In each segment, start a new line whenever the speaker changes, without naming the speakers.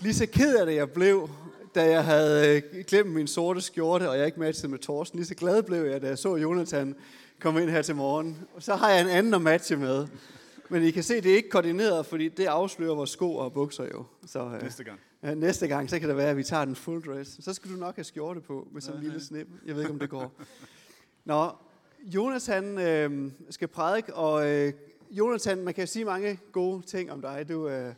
Lige så ked af det, jeg blev, da jeg havde øh, glemt min sorte skjorte, og jeg ikke matchede med Torsten. Lige så glad blev jeg, da jeg så Jonathan komme ind her til morgen. Og så har jeg en anden at matche med. Men I kan se, det er ikke koordineret, fordi det afslører vores sko og bukser jo.
Så, øh, næste gang.
Ja, næste gang, så kan det være, at vi tager den full dress. Så skal du nok have skjorte på med sådan en lille snip. Jeg ved ikke, om det går. Nå, Jonathan øh, skal prædike, og øh, Jonathan, man kan sige mange gode ting om dig. Du er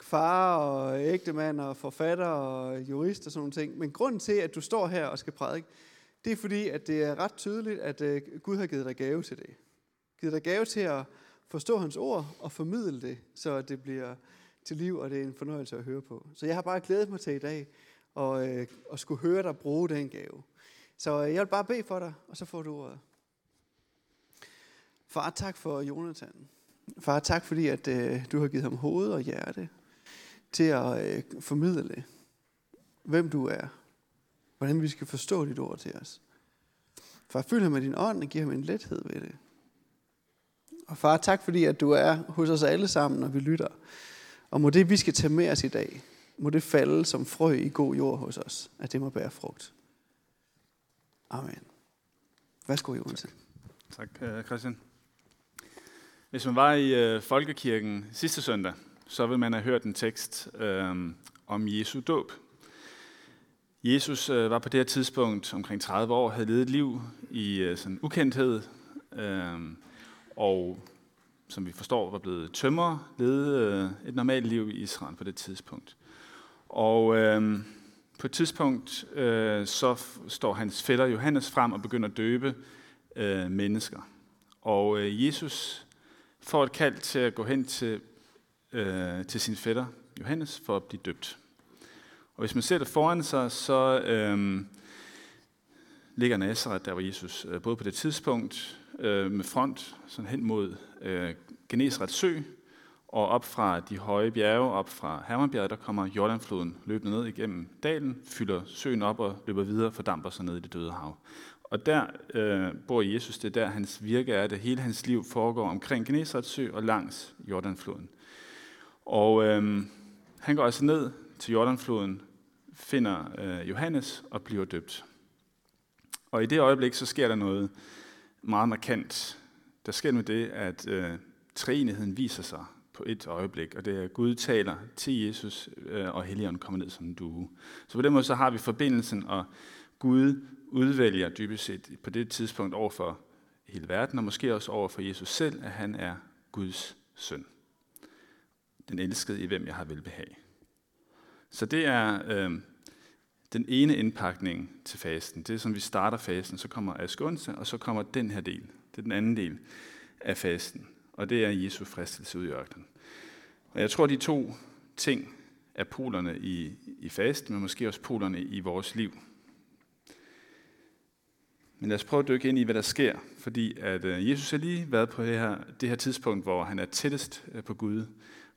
far og ægtemand og forfatter og jurist og sådan nogle ting. Men grunden til, at du står her og skal prædike, det er fordi, at det er ret tydeligt, at øh, Gud har givet dig gave til det. Givet dig gave til at forstå hans ord og formidle det, så det bliver til liv, og det er en fornøjelse at høre på. Så jeg har bare glædet mig til i dag og, øh, og skulle høre dig bruge den gave. Så øh, jeg vil bare bede for dig, og så får du ordet. Far, tak for Jonathan. Far, tak fordi, at øh, du har givet ham hoved og hjerte til at øh, formidle, hvem du er. Hvordan vi skal forstå dit ord til os. Far, fyld ham med din ånd og giv ham en lethed ved det. Og far, tak fordi, at du er hos os alle sammen, når vi lytter. Og må det, vi skal tage med os i dag, må det falde som frø i god jord hos os, at det må bære frugt. Amen. Værsgo, Jonas.
Tak, tak Christian. Hvis man var i øh, Folkekirken sidste søndag, så vil man have hørt en tekst øh, om Jesu dåb. Jesus øh, var på det her tidspunkt omkring 30 år, havde levet et liv i øh, sådan ukendthed, øh, og som vi forstår, var blevet tømmer, levede øh, et normalt liv i Israel på det tidspunkt. Og øh, på et tidspunkt øh, så står hans fætter Johannes frem og begynder at døbe øh, mennesker. Og øh, Jesus får et kald til at gå hen til, øh, til sin fætter Johannes for at blive døbt. Og hvis man ser det foran sig, så øh, ligger Nazareth, der var Jesus øh, både på det tidspunkt øh, med front sådan hen mod øh, Genesarets sø, og op fra de høje bjerge, op fra Hermonbjerget, der kommer Jordanfloden løbende ned igennem dalen, fylder søen op og løber videre, fordamper sig ned i det døde hav. Og der øh, bor Jesus, det er der hans virke er, det hele hans liv foregår omkring Genesarets sø og langs Jordanfloden. Og øh, han går altså ned til Jordanfloden, finder øh, Johannes og bliver døbt. Og i det øjeblik, så sker der noget meget markant. Der sker med det, at øh, treenigheden viser sig på et øjeblik, og det er, at Gud taler til Jesus, øh, og Helligånden kommer ned som en due. Så på den måde så har vi forbindelsen, og Gud udvælger dybest set på det tidspunkt over for hele verden, og måske også over for Jesus selv, at han er Guds søn. Den elskede i hvem jeg har velbehag. Så det er øh, den ene indpakning til fasten. Det er som vi starter fasten, så kommer askunse, og så kommer den her del. Det er den anden del af fasten. Og det er Jesu fristelse ud i ørkenen. Og jeg tror, de to ting er polerne i, i fasten, men måske også polerne i vores liv. Men lad os prøve at dykke ind i, hvad der sker, fordi at øh, Jesus har lige været på det her, det her tidspunkt, hvor han er tættest øh, på Gud,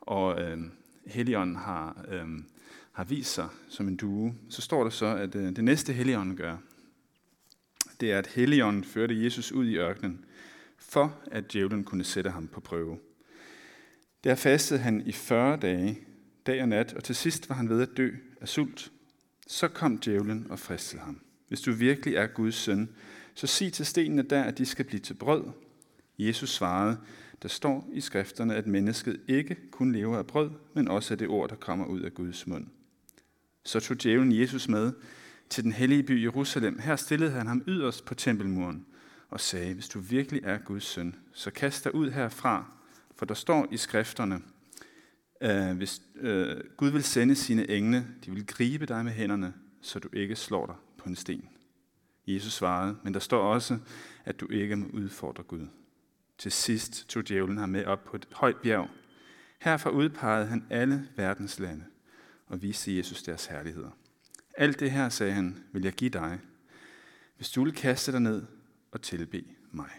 og øh, Helligånden har, øh, har vist sig som en due. Så står der så, at øh, det næste Helligånden gør, det er, at Helligånden førte Jesus ud i ørkenen, for at djævlen kunne sætte ham på prøve. Der fastede han i 40 dage, dag og nat, og til sidst var han ved at dø af sult. Så kom djævlen og fristede ham. Hvis du virkelig er Guds søn, så sig til stenene der, at de skal blive til brød. Jesus svarede, der står i skrifterne, at mennesket ikke kun lever af brød, men også af det ord, der kommer ud af Guds mund. Så tog djævlen Jesus med til den hellige by Jerusalem. Her stillede han ham yderst på tempelmuren og sagde, hvis du virkelig er Guds søn, så kast dig ud herfra, for der står i skrifterne, øh, hvis øh, Gud vil sende sine engle, de vil gribe dig med hænderne, så du ikke slår dig på en sten. Jesus svarede, men der står også, at du ikke må udfordre Gud. Til sidst tog djævlen ham med op på et højt bjerg. Herfra udpegede han alle verdens lande og viste Jesus deres herligheder. Alt det her, sagde han, vil jeg give dig, hvis du vil kaste dig ned og tilbe mig.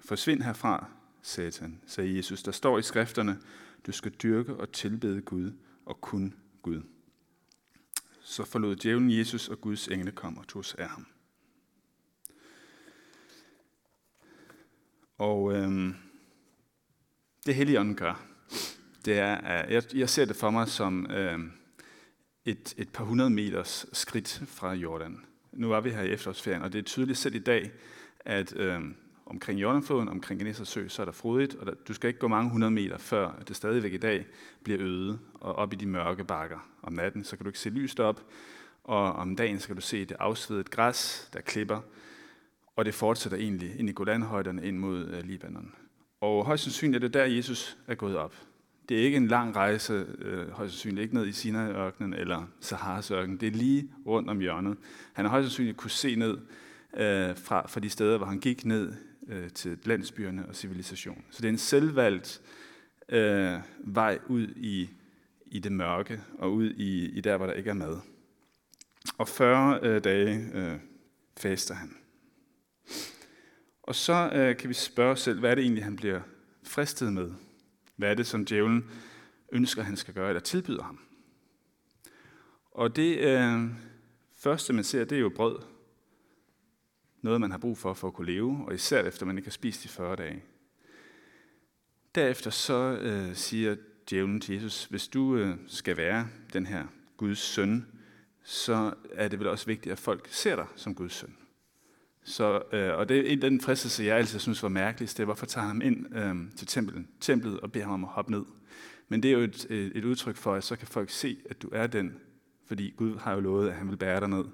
Forsvind herfra, satan, sagde Jesus. Der står i skrifterne, du skal dyrke og tilbede Gud og kun Gud. Så forlod djævlen Jesus, og Guds engle kom og tog sig af ham. Og øhm, det Helligånden gør, det er, at jeg, jeg ser det for mig som øhm, et, et par hundrede meters skridt fra Jordan. Nu er vi her i efterårsferien, og det er tydeligt selv i dag, at øh, omkring Jordanfloden, omkring Genesaret sø, så er der frodigt, og der, du skal ikke gå mange hundrede meter, før det stadigvæk i dag bliver øde, og op i de mørke bakker. Om natten, så kan du ikke se lyst op, og om dagen skal du se det afsvedet græs, der klipper, og det fortsætter egentlig ind i Golanhøjderne ind mod øh, Libanon. Og højst sandsynligt er det der, Jesus er gået op. Det er ikke en lang rejse, øh, højst sandsynligt ikke ned i Sinai-ørkenen eller Saharas ørken. Det er lige rundt om hjørnet. Han har højst sandsynligt kunne se ned øh, fra, fra de steder, hvor han gik ned øh, til landsbyerne og civilisation. Så det er en selvvalgt øh, vej ud i, i det mørke og ud i, i der, hvor der ikke er mad. Og 40 øh, dage øh, faster han. Og så øh, kan vi spørge os selv, hvad er det egentlig, han bliver fristet med? Hvad er det, som djævlen ønsker, han skal gøre, eller tilbyder ham? Og det øh, første, man ser, det er jo brød. Noget, man har brug for for at kunne leve, og især efter man ikke har spist i 40 dage. Derefter så øh, siger djævlen til Jesus, hvis du øh, skal være den her Guds søn, så er det vel også vigtigt, at folk ser dig som Guds søn. Så, øh, og det er en den fristelse, jeg altid synes var mærkeligst, det er, hvorfor tager ham ind øh, til templet, templet og beder ham om at hoppe ned. Men det er jo et, et udtryk for, at så kan folk se, at du er den, fordi Gud har jo lovet, at han vil bære dig ned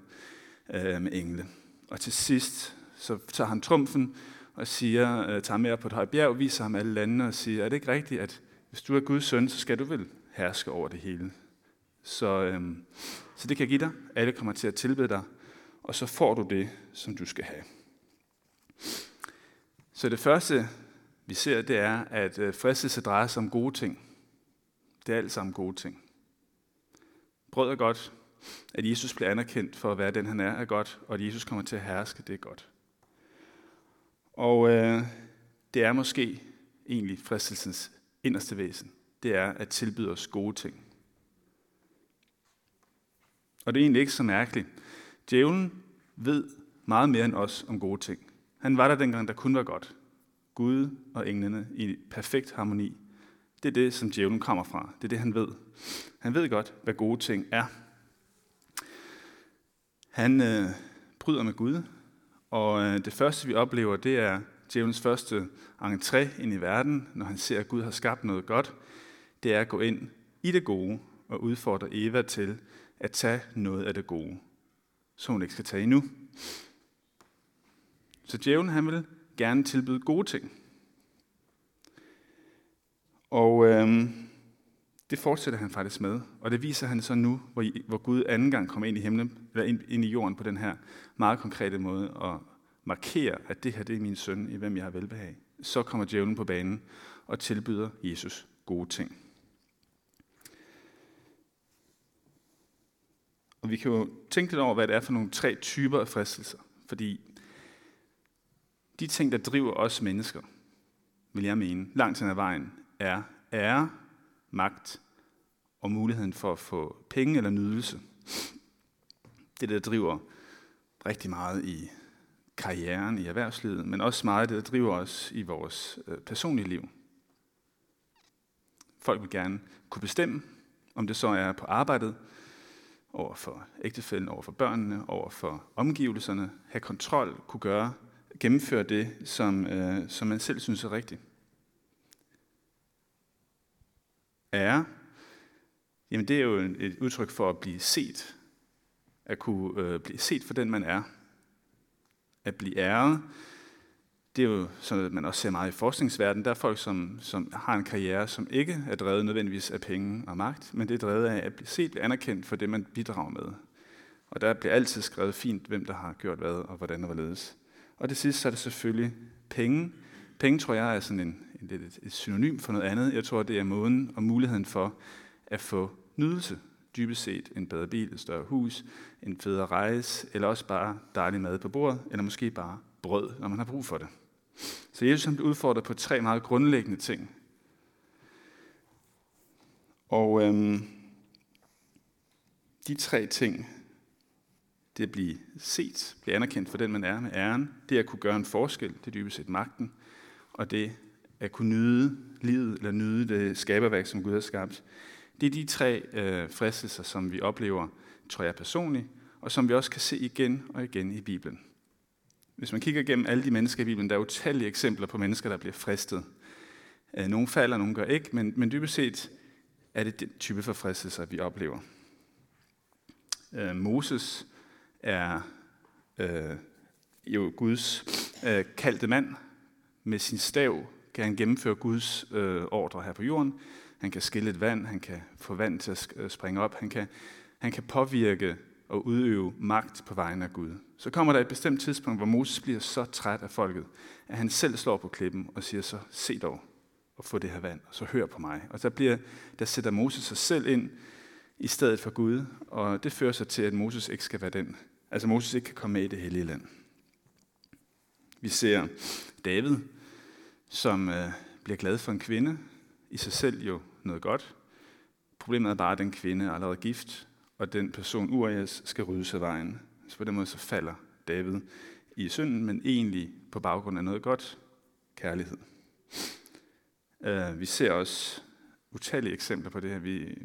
øh, med engle. Og til sidst, så tager han trumfen og siger, øh, tager med på et højt bjerg, viser ham alle landene og siger, er det ikke rigtigt, at hvis du er Guds søn, så skal du vel herske over det hele. Så, øhm, så det kan jeg give dig. Alle kommer til at tilbede dig, og så får du det, som du skal have. Så det første, vi ser, det er, at øh, fristelse drejer sig om gode ting. Det er alt sammen gode ting. Brød er godt. At Jesus bliver anerkendt for at være den, han er, er godt. Og at Jesus kommer til at herske, det er godt. Og øh, det er måske egentlig fristelsens inderste væsen. Det er at tilbyde os gode ting. Og det er egentlig ikke så mærkeligt. Djævlen ved meget mere end os om gode ting. Han var der dengang, der kun var godt. Gud og englene i perfekt harmoni. Det er det, som djævlen kommer fra. Det er det, han ved. Han ved godt, hvad gode ting er. Han øh, bryder med Gud, og øh, det første, vi oplever, det er djævelens første entré ind i verden, når han ser, at Gud har skabt noget godt. Det er at gå ind i det gode og udfordre Eva til at tage noget af det gode, som hun ikke skal tage endnu. Så djævlen han vil gerne tilbyde gode ting. Og øhm, det fortsætter han faktisk med, og det viser han så nu, hvor, hvor Gud anden gang kommer ind i himlen, eller ind, ind i jorden på den her meget konkrete måde, og markerer, at det her det er min søn, i hvem jeg har velbehag. Så kommer djævlen på banen og tilbyder Jesus gode ting. Og vi kan jo tænke lidt over, hvad det er for nogle tre typer af fristelser. Fordi de ting, der driver os mennesker, vil jeg mene, langt hen ad vejen, er ære, magt og muligheden for at få penge eller nydelse. Det, der driver rigtig meget i karrieren, i erhvervslivet, men også meget det, der driver os i vores øh, personlige liv. Folk vil gerne kunne bestemme, om det så er på arbejdet, over for ægtefælden, over for børnene, over for omgivelserne, have kontrol, kunne gøre, gennemføre det, som, øh, som man selv synes er rigtigt. Ære, jamen det er jo et udtryk for at blive set, at kunne øh, blive set for den, man er. At blive æret, det er jo sådan, at man også ser meget i forskningsverdenen. Der er folk, som, som har en karriere, som ikke er drevet nødvendigvis af penge og magt, men det er drevet af at blive set, blive anerkendt for det, man bidrager med. Og der bliver altid skrevet fint, hvem der har gjort hvad, og hvordan og hvorledes. Og det sidste så er det selvfølgelig penge. Penge tror jeg er sådan en, en, et, et synonym for noget andet. Jeg tror, det er måden og muligheden for at få nydelse. Dybest set en bedre bil, et større hus, en federe rejse, eller også bare dejlig mad på bordet, eller måske bare brød, når man har brug for det. Så Jesus han blev udfordret på tre meget grundlæggende ting. Og øhm, de tre ting, det at blive set, blive anerkendt for den, man er med æren, det at kunne gøre en forskel, det er dybest set magten, og det at kunne nyde livet, eller nyde det skaberværk, som Gud har skabt, det er de tre øh, fristelser, som vi oplever, tror jeg personligt, og som vi også kan se igen og igen i Bibelen. Hvis man kigger gennem alle de mennesker i Bibelen, der er utallige eksempler på mennesker, der bliver fristet. Øh, nogle falder, nogle gør ikke, men, men dybest set er det den type forfristelser, vi oplever. Øh, Moses er øh, jo Guds øh, kaldte mand. Med sin stav kan han gennemføre Guds øh, ordre her på jorden. Han kan skille et vand, han kan få vand til at øh, springe op, han kan, han kan påvirke og udøve magt på vegne af Gud. Så kommer der et bestemt tidspunkt, hvor Moses bliver så træt af folket, at han selv slår på klippen og siger så, se dog og få det her vand, og så hør på mig. Og der, bliver, der sætter Moses sig selv ind i stedet for Gud, og det fører sig til, at Moses ikke skal være den. Altså Moses ikke kan komme med i det hellige land. Vi ser David, som øh, bliver glad for en kvinde, i sig selv jo noget godt. Problemet er bare, at den kvinde er allerede gift, og den person, Urias, skal rydde af vejen. Så på den måde så falder David i synden, men egentlig på baggrund af noget godt, kærlighed. Uh, vi ser også utallige eksempler på det her. Vi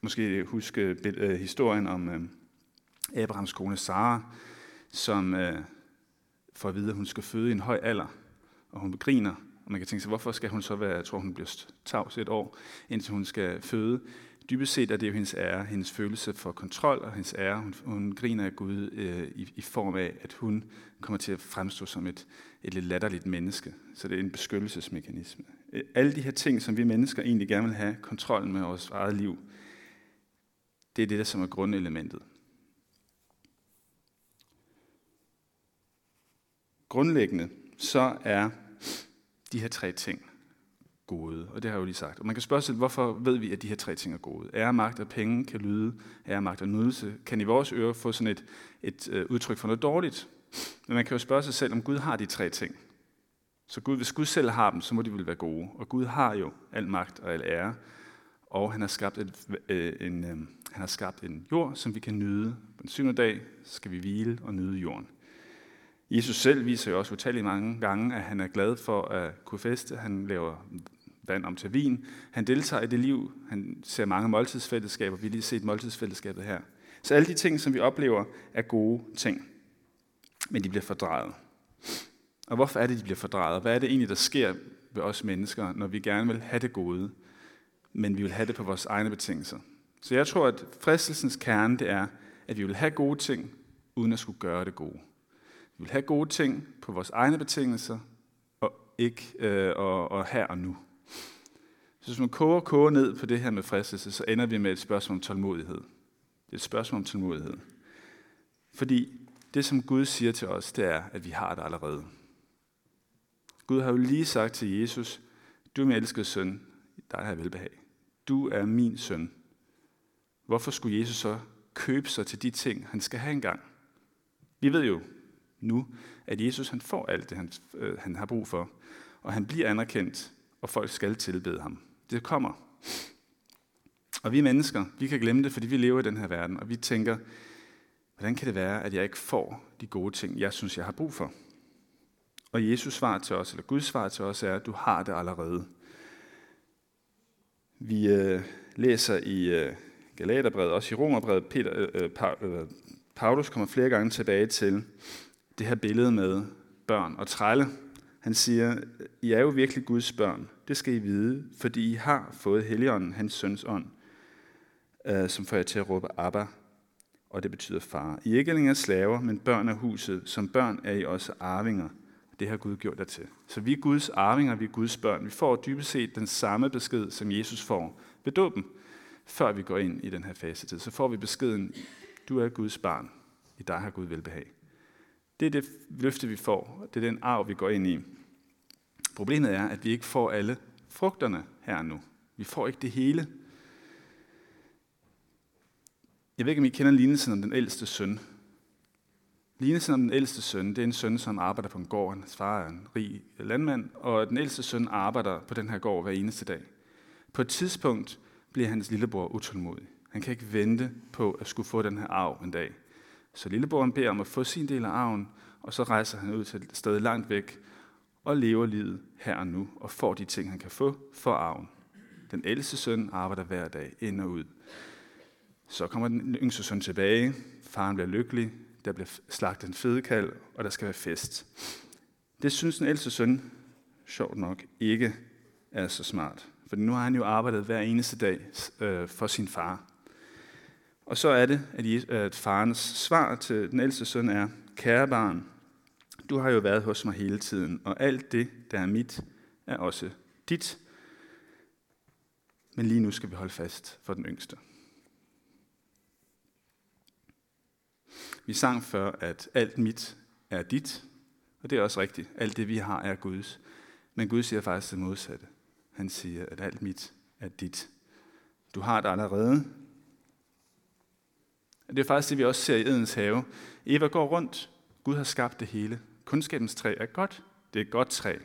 måske huske uh, historien om uh, Abrahams kone Sara, som uh, får at vide, at hun skal føde i en høj alder, og hun griner. Og man kan tænke sig, hvorfor skal hun så være, jeg tror hun bliver tavs et år, indtil hun skal føde. Dybest set er det jo hendes ære, hendes følelse for kontrol og hendes ære. Hun, hun griner af Gud øh, i, i form af, at hun kommer til at fremstå som et, et lidt latterligt menneske. Så det er en beskyttelsesmekanisme. Øh, alle de her ting, som vi mennesker egentlig gerne vil have kontrollen med vores eget liv, det er det, der som er grundelementet. Grundlæggende så er de her tre ting gode, og det har jeg jo lige sagt. Og man kan spørge sig, hvorfor ved vi, at de her tre ting er gode? Ære, magt og penge kan lyde, ære, magt og nydelse, kan i vores ører få sådan et, et øh, udtryk for noget dårligt. Men man kan jo spørge sig selv, om Gud har de tre ting. Så Gud, hvis Gud selv har dem, så må de vel være gode. Og Gud har jo al magt og al ære, og han har skabt, et, øh, en, øh, han har skabt en jord, som vi kan nyde. På den syvende dag skal vi hvile og nyde jorden. Jesus selv viser jo også utallige mange gange, at han er glad for at kunne feste. Han laver vand om til vin. Han deltager i det liv. Han ser mange måltidsfællesskaber. Vi har lige set måltidsfællesskabet her. Så alle de ting, som vi oplever, er gode ting. Men de bliver fordrejet. Og hvorfor er det, de bliver fordrejet? Hvad er det egentlig, der sker ved os mennesker, når vi gerne vil have det gode, men vi vil have det på vores egne betingelser? Så jeg tror, at fristelsens kerne det er, at vi vil have gode ting, uden at skulle gøre det gode. Vi vil have gode ting på vores egne betingelser, og ikke øh, og, og her og nu. Så hvis man koger, koger ned på det her med fristelse, så ender vi med et spørgsmål om tålmodighed. Det er et spørgsmål om tålmodighed. Fordi det, som Gud siger til os, det er, at vi har det allerede. Gud har jo lige sagt til Jesus, du er min elskede søn, dig har jeg velbehag. Du er min søn. Hvorfor skulle Jesus så købe sig til de ting, han skal have engang? Vi ved jo nu, at Jesus han får alt det, han, øh, han har brug for, og han bliver anerkendt, og folk skal tilbede ham. Det kommer. Og vi mennesker, vi kan glemme det, fordi vi lever i den her verden, og vi tænker, hvordan kan det være, at jeg ikke får de gode ting, jeg synes, jeg har brug for? Og Jesus svar til os, eller Guds svar til os er, at du har det allerede. Vi øh, læser i øh, Galaterbrevet, også i Romerbrevet, Peter, øh, øh pa, øh, Paulus kommer flere gange tilbage til det her billede med børn og trælle. Han siger, I er jo virkelig Guds børn. Det skal I vide, fordi I har fået Helligånden, hans søns ånd, øh, som får jer til at råbe Abba, og det betyder far. I er ikke længere slaver, men børn af huset. Som børn er I også arvinger. Det har Gud gjort dig til. Så vi er Guds arvinger, vi er Guds børn. Vi får dybest set den samme besked, som Jesus får ved dåben, før vi går ind i den her fasetid. Så får vi beskeden, du er Guds barn. I dig har Gud velbehag. Det er det løfte, vi får. Det er den arv, vi går ind i. Problemet er, at vi ikke får alle frugterne her nu. Vi får ikke det hele. Jeg ved ikke, om I kender lignelsen om den ældste søn. Lignelsen om den ældste søn, det er en søn, som arbejder på en gård. Hans far er en rig landmand, og den ældste søn arbejder på den her gård hver eneste dag. På et tidspunkt bliver hans lillebror utålmodig. Han kan ikke vente på at skulle få den her arv en dag. Så lillebroren beder om at få sin del af arven, og så rejser han ud til et sted langt væk og lever livet her og nu, og får de ting, han kan få for arven. den ældste søn, arbejder hver dag ind og ud. Så kommer den yngste søn tilbage, faren bliver lykkelig, der bliver slagtet en fedekald, og der skal være fest. Det synes den ældste søn, sjovt nok, ikke er så smart. For nu har han jo arbejdet hver eneste dag øh, for sin far. Og så er det, at, at farens svar til den ældste søn er, kære barn, du har jo været hos mig hele tiden, og alt det, der er mit, er også dit. Men lige nu skal vi holde fast for den yngste. Vi sang før, at alt mit er dit, og det er også rigtigt. Alt det, vi har, er Guds. Men Gud siger faktisk det modsatte. Han siger, at alt mit er dit. Du har det allerede. Det er faktisk det, vi også ser i Edens have. Eva går rundt. Gud har skabt det hele. Kundskabens træ er godt. Det er et godt træ.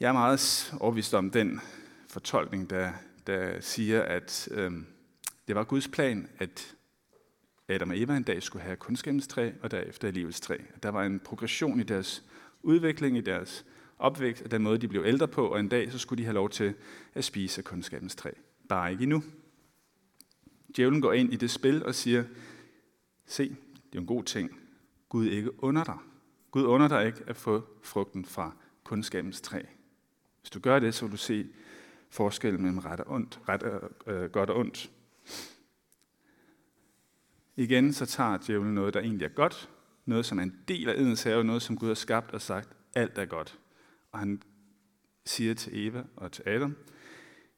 Jeg er meget overvist om den fortolkning, der, der siger, at øhm, det var Guds plan, at Adam og Eva en dag skulle have kundskabens træ, og derefter livets træ. Der var en progression i deres udvikling, i deres opvækst, og den måde, de blev ældre på, og en dag så skulle de have lov til at spise af kundskabens træ. Bare ikke endnu. Djævlen går ind i det spil og siger, se, det er en god ting. Gud ikke under dig. Gud under dig ikke at få frugten fra kundskabens træ. Hvis du gør det, så vil du se forskellen mellem ret og ondt, ret og, øh, godt og ondt. Igen så tager djævlen noget, der egentlig er godt, noget som er en del af Edens have, noget som Gud har skabt og sagt, alt er godt. Og han siger til Eva og til Adam,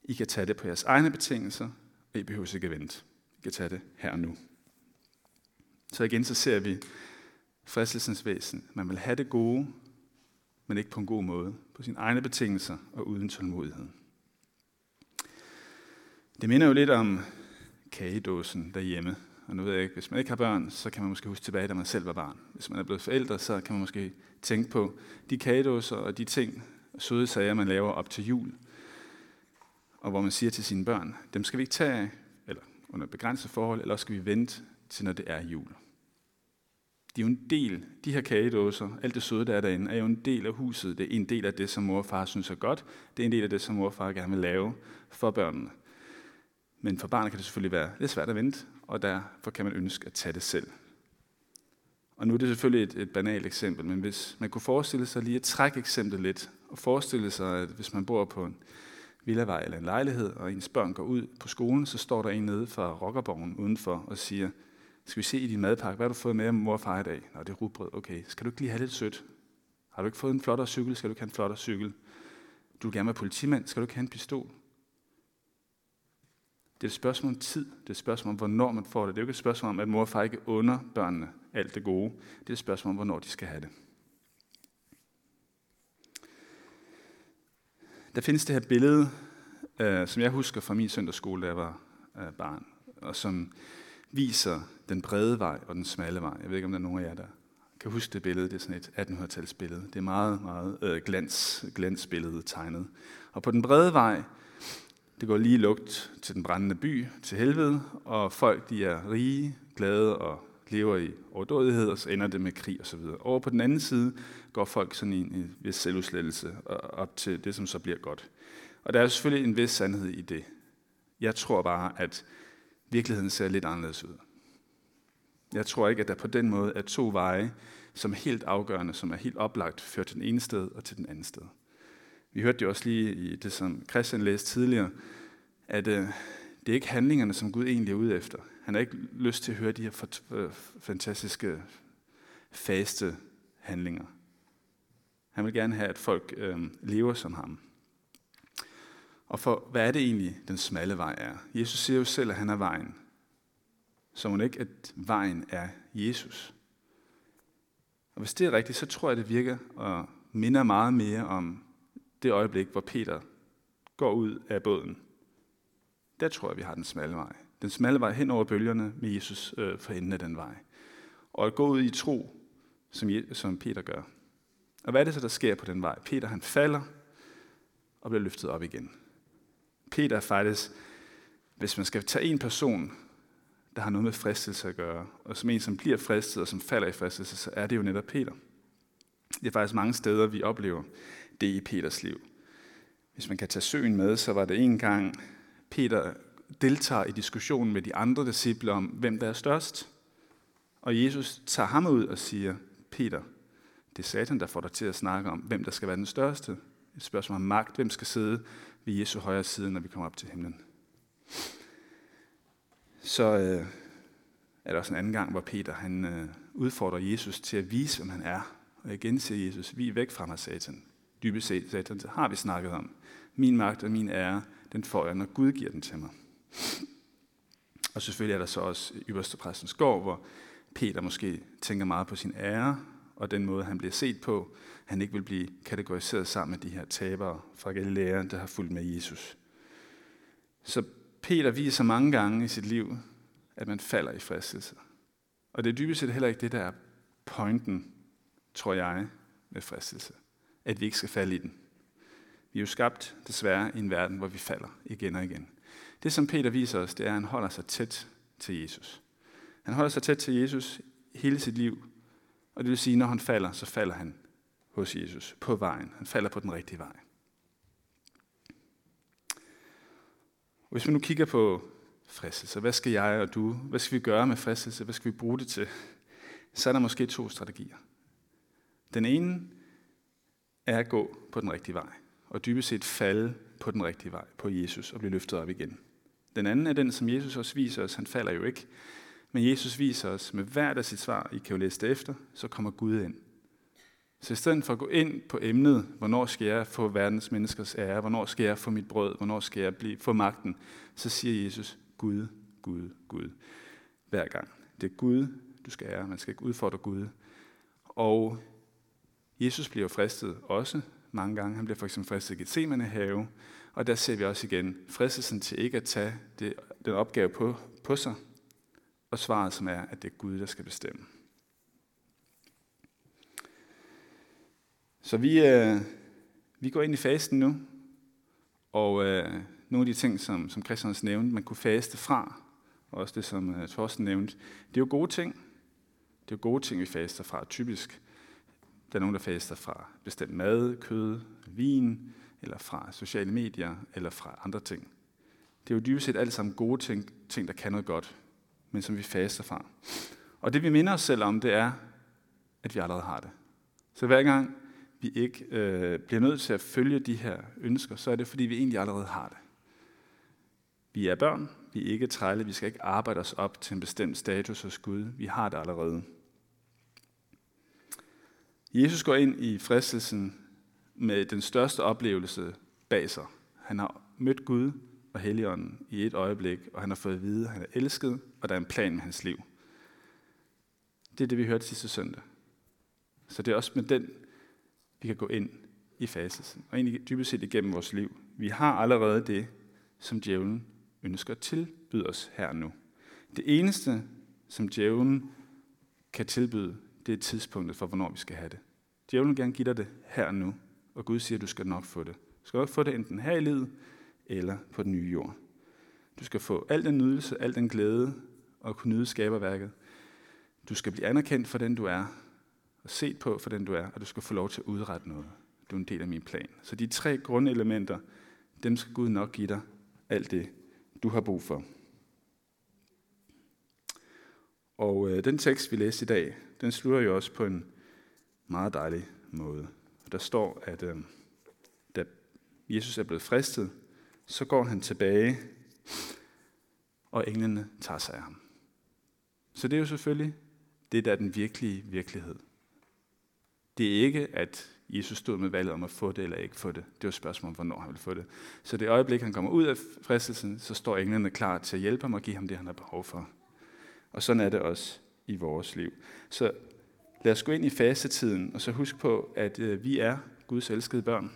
I kan tage det på jeres egne betingelser, i behøver ikke at vente. I kan tage det her og nu. Så igen så ser vi fristelsens væsen. Man vil have det gode, men ikke på en god måde. På sine egne betingelser og uden tålmodighed. Det minder jo lidt om kagedåsen derhjemme. Og nu ved jeg ikke, hvis man ikke har børn, så kan man måske huske tilbage, da man selv var barn. Hvis man er blevet forældre, så kan man måske tænke på de kagedåser og de ting, søde sager, man laver op til jul. Og hvor man siger til sine børn, dem skal vi ikke tage eller under begrænset forhold, eller skal vi vente til, når det er jul. De er jo en del, de her kagedåser, alt det søde, der er derinde, er jo en del af huset. Det er en del af det, som mor og far synes er godt. Det er en del af det, som mor og far gerne vil lave for børnene. Men for barnet kan det selvfølgelig være lidt svært at vente, og derfor kan man ønske at tage det selv. Og nu er det selvfølgelig et, et banalt eksempel, men hvis man kunne forestille sig lige at trække eksemplet lidt, og forestille sig, at hvis man bor på en villavej eller en lejlighed, og ens børn går ud på skolen, så står der en nede fra rockerborgen udenfor og siger, skal vi se i din madpakke, hvad har du fået med af mor og far i dag? Nå, det er rugbrød. Okay, skal du ikke lige have lidt sødt? Har du ikke fået en flottere cykel? Skal du ikke have en flottere cykel? Du vil gerne være politimand. Skal du ikke have en pistol? Det er et spørgsmål om tid. Det er et spørgsmål om, hvornår man får det. Det er jo ikke et spørgsmål om, at mor og far ikke under børnene alt det gode. Det er et spørgsmål om, hvornår de skal have det. Der findes det her billede, øh, som jeg husker fra min søndagsskole, da jeg var øh, barn, og som viser den brede vej og den smalle vej. Jeg ved ikke, om der er nogen af jer, der kan huske det billede. Det er sådan et 1800-tals billede. Det er meget, meget øh, glans, glansbillede tegnet. Og på den brede vej, det går lige lugt til den brændende by, til helvede, og folk de er rige, glade og lever i overdådighed, og så ender det med krig osv. Over på den anden side går folk sådan i en vis selvudslettelse op til det, som så bliver godt. Og der er selvfølgelig en vis sandhed i det. Jeg tror bare, at virkeligheden ser lidt anderledes ud. Jeg tror ikke, at der på den måde er to veje, som er helt afgørende, som er helt oplagt, fører til den ene sted og til den anden sted. Vi hørte jo også lige i det, som Christian læste tidligere, at øh, det er ikke handlingerne, som Gud egentlig er ude efter. Han har ikke lyst til at høre de her øh, fantastiske, faste handlinger. Han vil gerne have, at folk øh, lever som ham. Og for hvad er det egentlig, den smalle vej er? Jesus siger jo selv, at han er vejen. Så må ikke, at vejen er Jesus. Og hvis det er rigtigt, så tror jeg, det virker og minder meget mere om det øjeblik, hvor Peter går ud af båden. Der tror jeg, vi har den smalle vej. Den smalle vej hen over bølgerne med Jesus øh, for enden af den vej. Og at gå ud i tro, som, som Peter gør. Og hvad er det så, der sker på den vej? Peter han falder og bliver løftet op igen. Peter er faktisk, hvis man skal tage en person, der har noget med fristelse at gøre, og som en, som bliver fristet og som falder i fristelse, så er det jo netop Peter. Det er faktisk mange steder, vi oplever det i Peters liv. Hvis man kan tage søen med, så var det en gang, Peter deltager i diskussionen med de andre disciple om, hvem der er størst. Og Jesus tager ham ud og siger, Peter, det er Satan, der får dig til at snakke om, hvem der skal være den største. Et spørgsmål om magt, hvem skal sidde ved Jesu højre side, når vi kommer op til himlen. Så øh, er der også en anden gang, hvor Peter han, øh, udfordrer Jesus til at vise, hvem han er. Og igen siger Jesus, vi er væk fra mig, Satan. Dybest set, Satan, det har vi snakket om. Min magt og min ære, den får jeg, når Gud giver den til mig. Og selvfølgelig er der så også ypperste præstens gård, hvor Peter måske tænker meget på sin ære, og den måde, han bliver set på, han ikke vil blive kategoriseret sammen med de her tabere fra Galilea, der har fulgt med Jesus. Så Peter viser mange gange i sit liv, at man falder i fristelse. Og det er dybest set heller ikke det, der er pointen, tror jeg, med fristelse. At vi ikke skal falde i den. Vi er jo skabt, desværre, i en verden, hvor vi falder igen og igen. Det, som Peter viser os, det er, at han holder sig tæt til Jesus. Han holder sig tæt til Jesus hele sit liv. Og det vil sige, når han falder, så falder han hos Jesus på vejen. Han falder på den rigtige vej. Hvis vi nu kigger på fristelse, hvad skal jeg og du, hvad skal vi gøre med fristelse, hvad skal vi bruge det til? Så er der måske to strategier. Den ene er at gå på den rigtige vej, og dybest set falde på den rigtige vej, på Jesus, og blive løftet op igen. Den anden er den, som Jesus også viser os. Han falder jo ikke. Men Jesus viser os med hvert af sit svar, I kan jo læse det efter, så kommer Gud ind. Så i stedet for at gå ind på emnet, hvornår skal jeg få verdens menneskers ære, hvornår skal jeg få mit brød, hvornår skal jeg blive, få magten, så siger Jesus, Gud, Gud, Gud. Hver gang. Det er Gud, du skal ære. Man skal ikke udfordre Gud. Og Jesus bliver fristet også mange gange. Han bliver for eksempel fristet i Gethsemane have, og der ser vi også igen fristelsen til ikke at tage det, den opgave på, på sig, og svaret som er, at det er Gud, der skal bestemme. Så vi, øh, vi går ind i fasten nu, og øh, nogle af de ting, som, som Christian nævnte, man kunne faste fra, og også det, som øh, Thorsten nævnte, det er jo gode ting. Det er jo gode ting, vi faster fra, typisk. Der er nogen, der faster fra bestemt mad, kød, vin, eller fra sociale medier, eller fra andre ting. Det er jo dybest set alt sammen gode ting, ting, der kan noget godt, men som vi faster fra. Og det vi minder os selv om, det er, at vi allerede har det. Så hver gang vi ikke øh, bliver nødt til at følge de her ønsker, så er det, fordi vi egentlig allerede har det. Vi er børn, vi er ikke trælle, vi skal ikke arbejde os op til en bestemt status hos Gud. Vi har det allerede. Jesus går ind i fristelsen med den største oplevelse bag sig. Han har mødt Gud og Helligånden i et øjeblik, og han har fået at vide, at han er elsket, og der er en plan med hans liv. Det er det, vi hørte sidste søndag. Så det er også med den, vi kan gå ind i fasen, og egentlig dybest set igennem vores liv. Vi har allerede det, som djævlen ønsker at tilbyde os her nu. Det eneste, som djævlen kan tilbyde, det er tidspunktet for, hvornår vi skal have det. Djævlen vil gerne give dig det her nu, og Gud siger, at du skal nok få det. Du skal nok få det enten her i livet, eller på den nye jord. Du skal få al den nydelse, al den glæde, og kunne nyde skaberværket. Du skal blive anerkendt for den, du er, og set på for den, du er, og du skal få lov til at udrette noget. Du er en del af min plan. Så de tre grundelementer, dem skal Gud nok give dig alt det, du har brug for. Og øh, den tekst, vi læste i dag, den slutter jo også på en meget dejlig måde. Der står, at øh, da Jesus er blevet fristet, så går han tilbage, og englene tager sig af ham. Så det er jo selvfølgelig det, der er den virkelige virkelighed. Det er ikke, at Jesus stod med valget om at få det eller ikke få det. Det var et spørgsmål om, hvornår han ville få det. Så det øjeblik, han kommer ud af fristelsen, så står englene klar til at hjælpe ham og give ham det, han har behov for. Og sådan er det også i vores liv. Så lad os gå ind i fasetiden, og så husk på, at øh, vi er Guds elskede børn.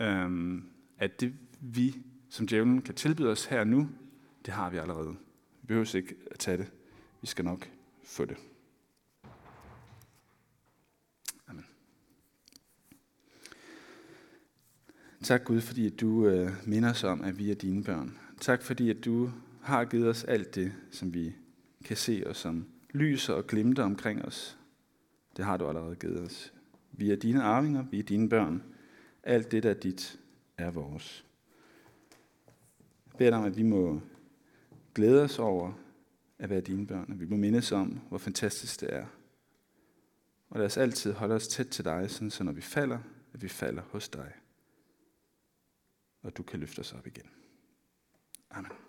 Øhm, at det vi, som djævlen kan tilbyde os her nu, det har vi allerede. Vi behøver ikke at tage det. Vi skal nok få det. Amen. Tak Gud, fordi at du øh, minder os om, at vi er dine børn. Tak fordi at du har givet os alt det, som vi kan se og som lyser og glimter omkring os. Det har du allerede givet os. Vi er dine arvinger, vi er dine børn. Alt det, der er dit, er vores. Jeg beder dig om, at vi må glæde os over at være dine børn, og vi må mindes om, hvor fantastisk det er. Og lad os altid holde os tæt til dig, sådan så når vi falder, at vi falder hos dig. Og du kan løfte os op igen. Amen.